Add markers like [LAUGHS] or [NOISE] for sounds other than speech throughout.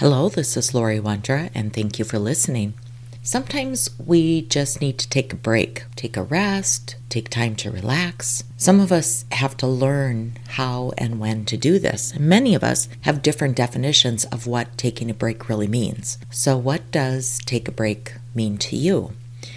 Hello, this is Lori Wondra, and thank you for listening. Sometimes we just need to take a break, take a rest, take time to relax. Some of us have to learn how and when to do this. Many of us have different definitions of what taking a break really means. So, what does take a break mean to you?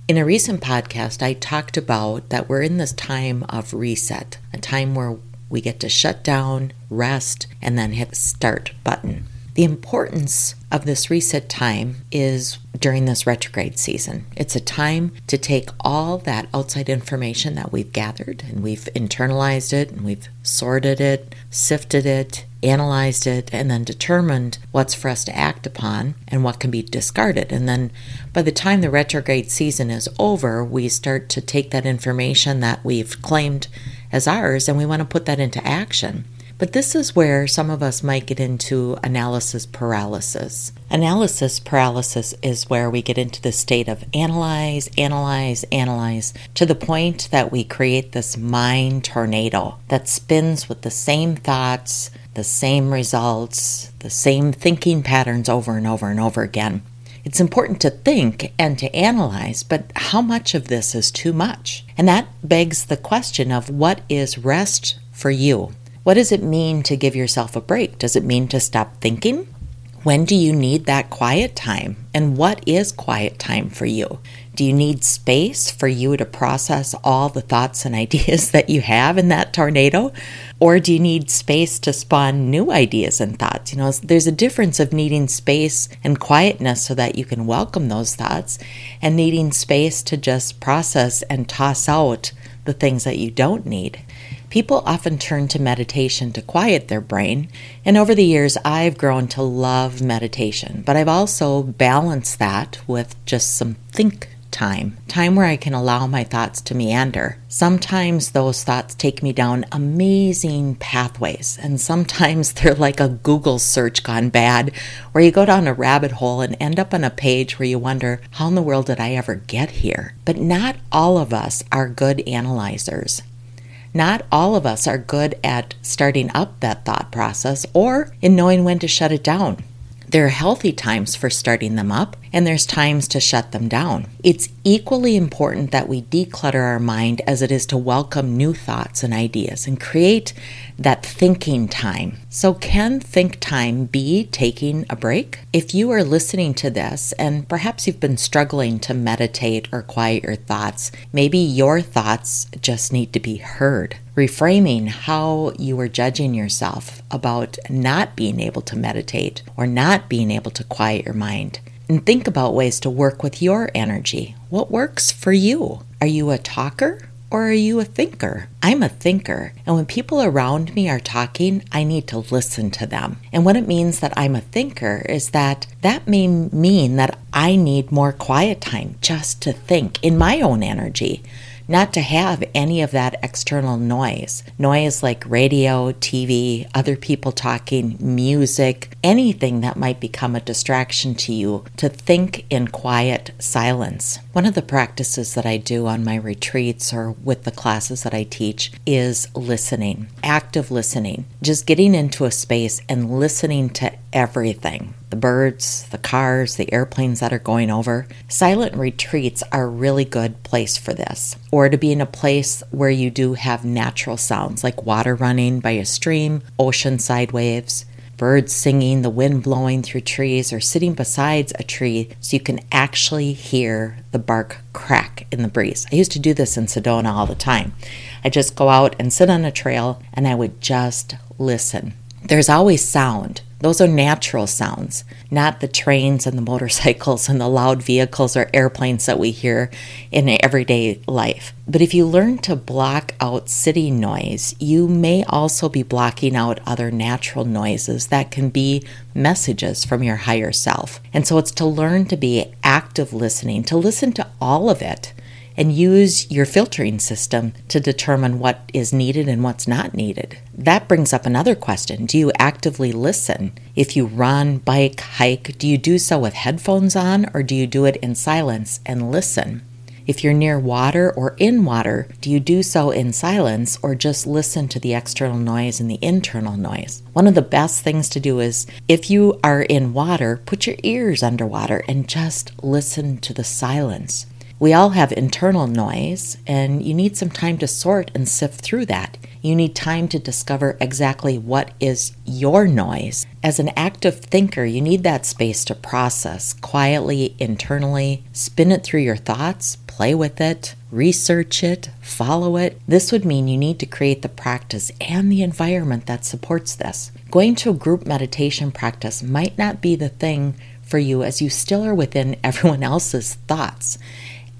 In a recent podcast, I talked about that we're in this time of reset, a time where we get to shut down, rest, and then hit the start button. The importance of this reset time is during this retrograde season. It's a time to take all that outside information that we've gathered and we've internalized it and we've sorted it, sifted it, analyzed it, and then determined what's for us to act upon and what can be discarded. And then by the time the retrograde season is over, we start to take that information that we've claimed as ours and we want to put that into action. But this is where some of us might get into analysis paralysis. Analysis paralysis is where we get into the state of analyze, analyze, analyze to the point that we create this mind tornado that spins with the same thoughts, the same results, the same thinking patterns over and over and over again. It's important to think and to analyze, but how much of this is too much? And that begs the question of what is rest for you? What does it mean to give yourself a break? Does it mean to stop thinking? When do you need that quiet time? And what is quiet time for you? Do you need space for you to process all the thoughts and [LAUGHS] ideas that you have in that tornado? Or do you need space to spawn new ideas and thoughts? You know, there's a difference of needing space and quietness so that you can welcome those thoughts and needing space to just process and toss out the things that you don't need. People often turn to meditation to quiet their brain, and over the years I've grown to love meditation, but I've also balanced that with just some think time, time where I can allow my thoughts to meander. Sometimes those thoughts take me down amazing pathways, and sometimes [LAUGHS] they're like a Google search gone bad, where you go down a rabbit hole and end up on a page where you wonder, how in the world did I ever get here? But not all of us are good analyzers. Not all of us are good at starting up that thought process or in knowing when to shut it down. There are healthy times for starting them up, and there's times to shut them down. It's equally important that we declutter our mind as it is to welcome new thoughts and ideas and create that thinking time. So, can think time be taking a break? If you are listening to this and perhaps you've been struggling to meditate or quiet your thoughts, maybe your thoughts just need to be heard. Reframing how you are judging yourself about not being able to meditate or not being able to quiet your mind. And think about ways to work with your energy. What works for you? Are you a talker or are you a thinker? I'm a thinker, and when people around me are talking, I need to listen to them. And what it means that I'm a thinker is that that may mean that I need more quiet time just to think in my own energy not to have any of that external noise. Noise like radio, TV, other people talking, music, anything that might become a distraction to you, to think in quiet silence. One of the practices that I do on my retreats or with the classes that I teach is listening, active listening, just getting into a space and listening to everything the birds, the cars, the airplanes that are going over. Silent retreats are a really good place for this. Or to be in a place where you do have natural sounds like water running by a stream, oceanside waves, birds singing, the wind blowing through trees, or sitting beside a tree so you can actually hear the bark crack in the breeze. I used to do this in Sedona all the time. I just go out and sit on a trail and I would just listen. There's always sound Those are natural sounds, not the trains and the motorcycles and the loud vehicles or airplanes that we hear in everyday life. But if you learn to block out city noise, you may also be blocking out other natural noises that can be messages from your higher self. And so it's to learn to be active listening, to listen to all of it and use your filtering system to determine what is needed and what's not needed. That brings up another question Do you actively listen? If you run, bike, hike, do you do so with headphones on or do you do it in silence and listen? If you're near water or in water, do you do so in silence or just listen to the external noise and the internal noise? One of the best things to do is if you are in water, put your ears underwater and just listen to the silence. We all have internal noise, and you need some time to sort and sift through that. You need time to discover exactly what is your noise. As an active thinker, you need that space to process quietly, internally, spin it through your thoughts, play with it, research it, follow it. This would mean you need to create the practice and the environment that supports this. Going to a group meditation practice might not be the thing for you as you still are within [LAUGHS] everyone else's thoughts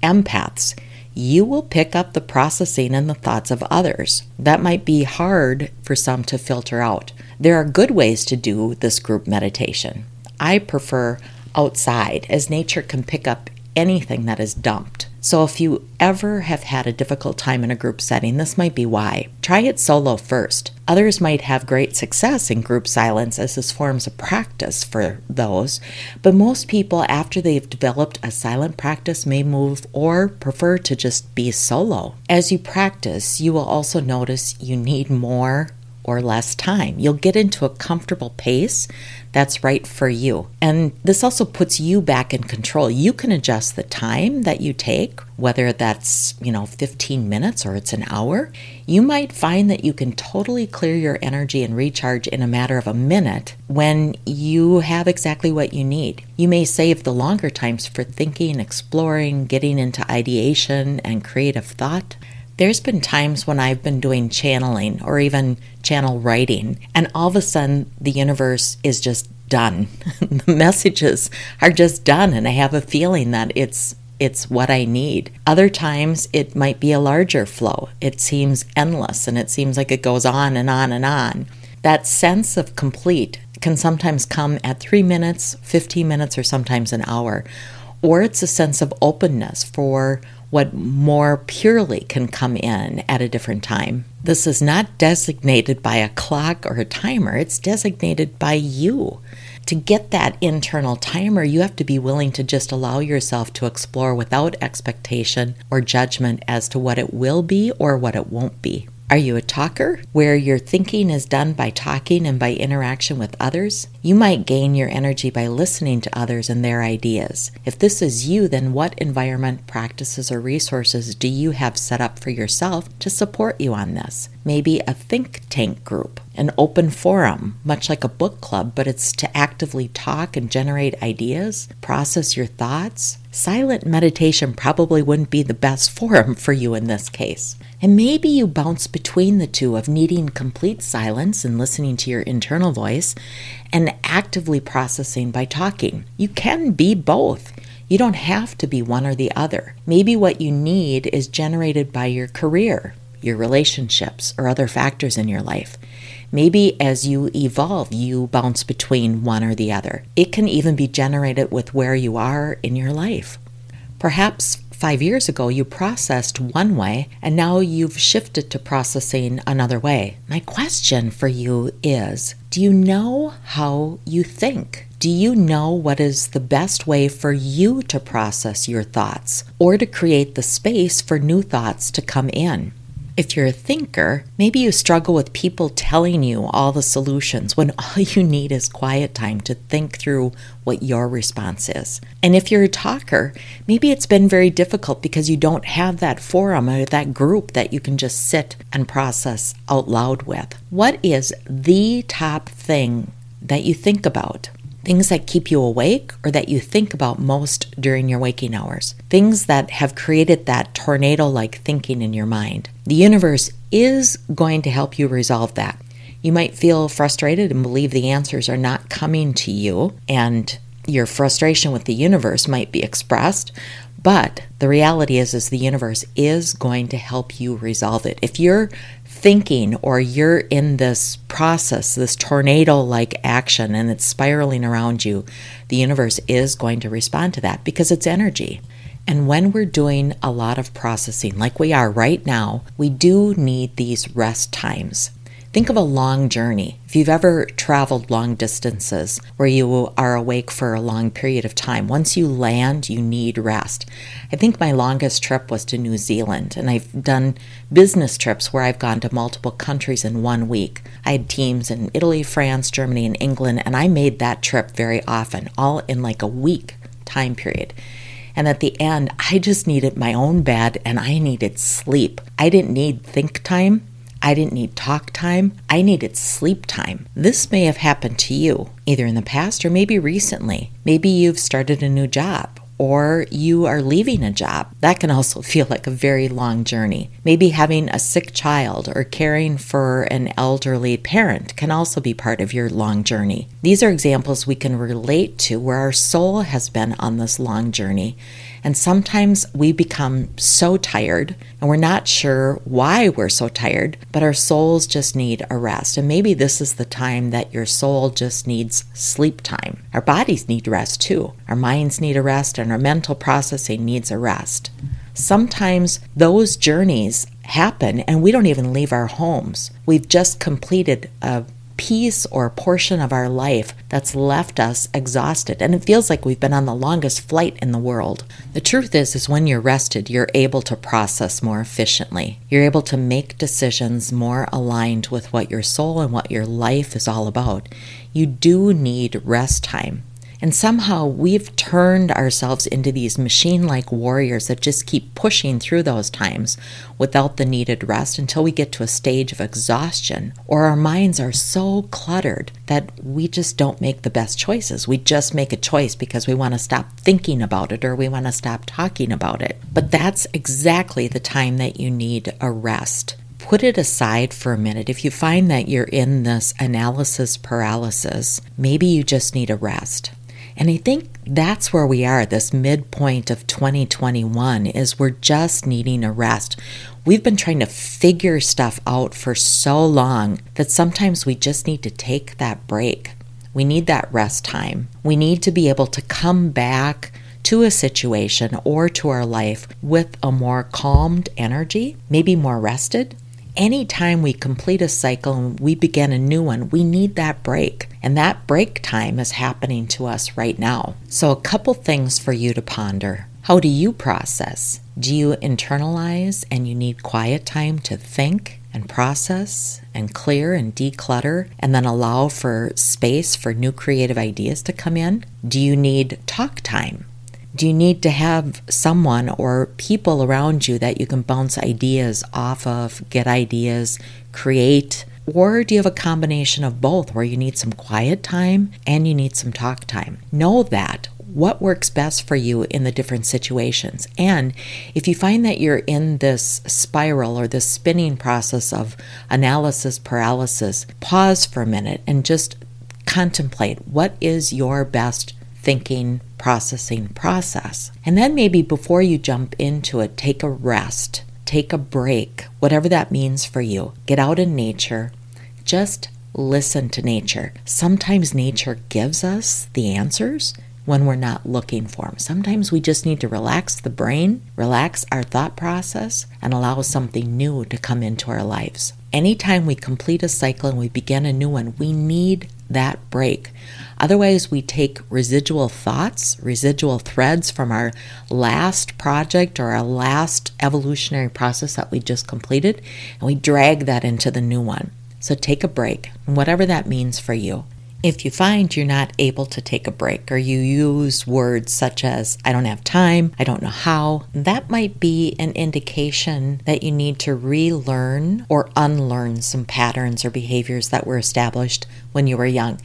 empaths, you will pick up the processing and the thoughts of others. That might be hard for some to filter out. There are good ways to do this group meditation. I prefer outside, as nature can pick up anything that is dumped. So, if you ever have had a difficult time in a group setting, this might be why. Try it solo first. Others might have great success in group silence as this forms a practice for those, but most people, after they've developed a silent practice, may move or prefer to just be solo. As you practice, you will also notice you need more or less time. You'll get into a comfortable pace that's right for you. And this also puts you back in control. You can adjust the time that you take, whether that's, you know, 15 minutes or it's an hour. You might find that you can totally clear your energy and recharge in a matter of a minute when you have exactly what you need. You may save the longer times for thinking, exploring, getting into ideation and creative thought. There's been times when I've been doing channeling or even channel writing, and all of a sudden the universe is just done. [LAUGHS] the messages are just done, and I have a feeling that it's it's what I need. Other times it might be a larger flow. It seems endless and it seems like it goes on and on and on. That sense of complete can sometimes come at three minutes, 15 minutes, or sometimes an hour. Or it's a sense of openness for what more purely can come in at a different time. This is not designated by a clock or a timer, it's designated by you. To get that internal timer, you have to be willing to just allow yourself to explore without expectation or judgment as to what it will be or what it won't be. Are you a talker, where your thinking is done by talking and by interaction with others? You might gain your energy by listening to others and their ideas. If this is you, then what environment, practices, or resources do you have set up for yourself to support you on this? Maybe a think tank group, an open forum, much like a book club, but it's to actively talk and generate ideas, process your thoughts. Silent meditation probably wouldn't be the best forum [LAUGHS] for you in this case. And maybe you bounce between the two of needing complete silence and listening to your internal voice and actively processing by talking. You can be both. You don't have to be one or the other. Maybe what you need is generated by your career, your relationships, or other factors in your life. Maybe as you evolve, you bounce between one or the other. It can even be generated with where you are in your life. Perhaps five years ago you processed one way and now you've shifted to processing another way. My question for you is Do you know how you think? Do you know what is the best way for you to process your thoughts or to create the space for new thoughts to come in? If you're a thinker, maybe you struggle with people telling you all the solutions when [LAUGHS] all you need is quiet time to think through what your response is. And if you're a talker, maybe it's been very difficult because you don't have that forum or that group that you can just sit and process out loud with. What is the top thing that you think about? Things that keep you awake or that you think about most during your waking hours, things that have created that tornado like thinking in your mind. The universe is going to help you resolve that. You might feel frustrated and believe the answers are not coming to you, and your frustration with the universe might be expressed. But the reality is, is the universe is going to help you resolve it. If you're thinking or you're in this process, this tornado like action, and it's spiraling around you, the universe is going to respond to that because it's energy. And when we're doing a lot of processing, like we are right now, we do need these rest times. Think of a long journey. If you've ever traveled long distances where you are awake for a long period of time, once you land, you need rest. I think my longest trip was to New Zealand, and I've done business trips where I've gone to multiple countries in one week. I had teams in Italy, France, Germany, and England, and I made that trip very often, all in like a week time period. And at the end, I just needed my own bed and I needed sleep. I didn't need think time. I didn't need talk time. I needed sleep time. This may have happened to you, either in the past or maybe recently. Maybe you've started a new job or you are leaving a job. That can also [LAUGHS] feel like a very long journey. Maybe having a sick child or caring for an elderly parent can also be part of your long journey. These are examples we can relate to where our soul has been on this long journey and sometimes we become so tired and we're not sure why we're so tired, but our souls just need a rest. And maybe this is the time that your soul just needs sleep time. Our bodies need rest too. Our minds need a rest and our mental processing needs a rest. Sometimes those journeys happen and we don't even leave our homes. We've just completed a piece or portion of our life that's left us exhausted and it feels like we've been on the longest flight in the world. The truth is is when you're rested, you're able to process more efficiently. You're able to make decisions more aligned with what your soul and what your life is all about. You do need rest time. And somehow we've turned ourselves into these machine like warriors that just keep pushing through those times without the needed rest until we get to a stage of exhaustion or our minds are so cluttered that we just don't make the best choices. We just make a choice because we want to stop thinking about it or we want to stop talking about it. But that's exactly the time that you need a rest put it aside for a minute. If you find that you're in this analysis paralysis, maybe you just need a rest. And I think that's where we are, this midpoint of 2021, is we're just needing a rest. We've been trying to figure stuff out for so long that sometimes we just need to take that break. We need that rest time. We need to be able to come back to a situation or to our life with a more calmed energy, maybe more rested, anytime we complete a cycle and we begin a new one, we need that break. And that break time is happening to us right now. So, a couple things for you to ponder. How do you process? Do you internalize and you need quiet time to think and process and clear and declutter and then allow for space for new creative ideas to come in? Do you need talk time? Do you need to have someone or people around you that you can bounce ideas off of, get ideas, create? Or do you have a combination of both where you need some quiet time and you need some talk time? Know that what works best for you in the different situations. And if you find that you're in this spiral or this spinning process of analysis paralysis, pause for a minute and just contemplate what is your best thinking, processing process. And then maybe before you jump into it, take a rest, take a break, whatever that means for you. Get out in nature. Just listen to nature. Sometimes nature gives us the answers when we're not looking for them. Sometimes we just need to relax the brain, relax our thought process, and allow something new to come into our lives. Anytime we complete a cycle and we begin a new one, we need that break. Otherwise, we take residual thoughts, residual threads from our last project or our last evolutionary process that we just completed, and we drag that into the new one. So take a break, whatever that means for you. If you find you're not able to take a break or you use words such as, I don't have time, I don't know how, that might be an indication that you need to relearn or unlearn some patterns or behaviors that were established when you were young.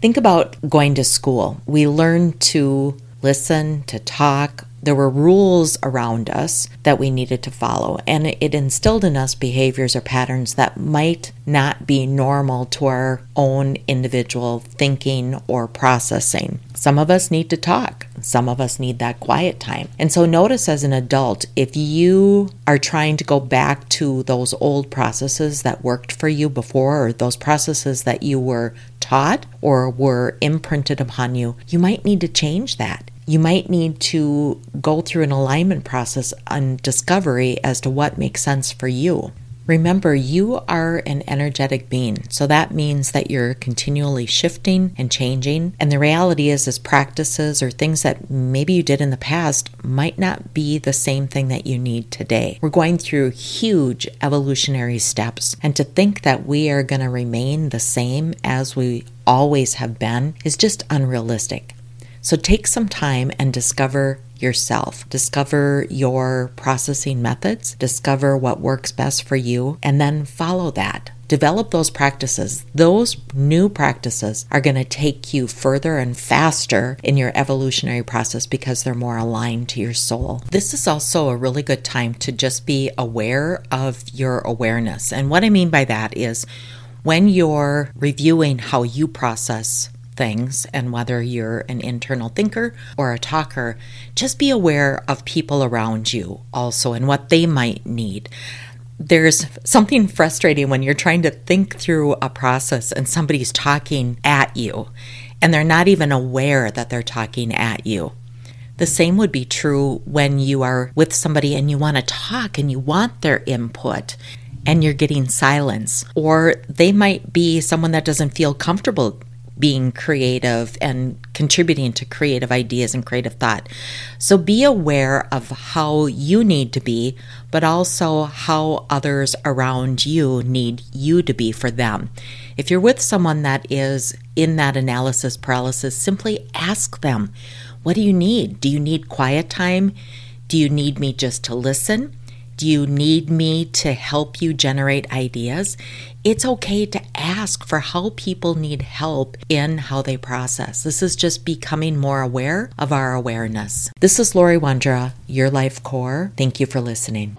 Think about going to school. We learn to listen, to talk, there were rules around us that we needed to follow, and it instilled in us behaviors or patterns that might not be normal to our own individual thinking or processing. Some of us need to talk, some of us need that quiet time. And so, notice as an adult, if you are trying to go back to those old processes that worked for you before, or those processes that you were taught or were imprinted upon you, you might need to change that you might need to go through an alignment process on discovery as to what makes sense for you. Remember, you are an energetic being, so that means that you're continually shifting and changing. And the reality is, is practices or things that maybe you did in the past might not be the same thing that you need today. We're going through huge evolutionary steps, and to think that we are going to remain the same as we always have been is just unrealistic. So take some time and discover yourself. Discover your processing methods, discover what works best for you, and then follow that. Develop those practices. Those new practices are going to take you further and faster in your evolutionary process because they're more aligned to your soul. This is also a really good time to just be aware of your awareness. And what I mean by that is when you're reviewing how you process things, and whether you're an internal thinker or a talker, just be aware of people around you also and what they might need. There's something frustrating when you're trying to think through a process and somebody's talking at you and they're not even aware that they're talking at you. The same would be true when you are with somebody and you want to talk and you want their input and you're getting silence. Or they might be someone that doesn't feel comfortable being creative and contributing to creative ideas and creative thought. So be aware of how you need to be, but also how others around you need you to be for them. If you're with someone that is in that analysis paralysis, simply ask them, What do you need? Do you need quiet time? Do you need me just to listen? Do you need me to help you generate ideas? It's okay to ask for how people need help in how they process. This is just becoming more aware of our awareness. This is Lori Wondra, Your Life Core. Thank you for listening.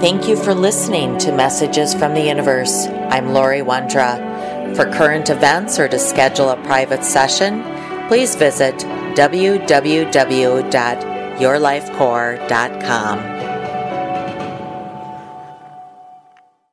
Thank you for listening to Messages from the Universe. I'm Lori Wondra. For current events or to schedule a private session, please visit www.yourlifecore.com.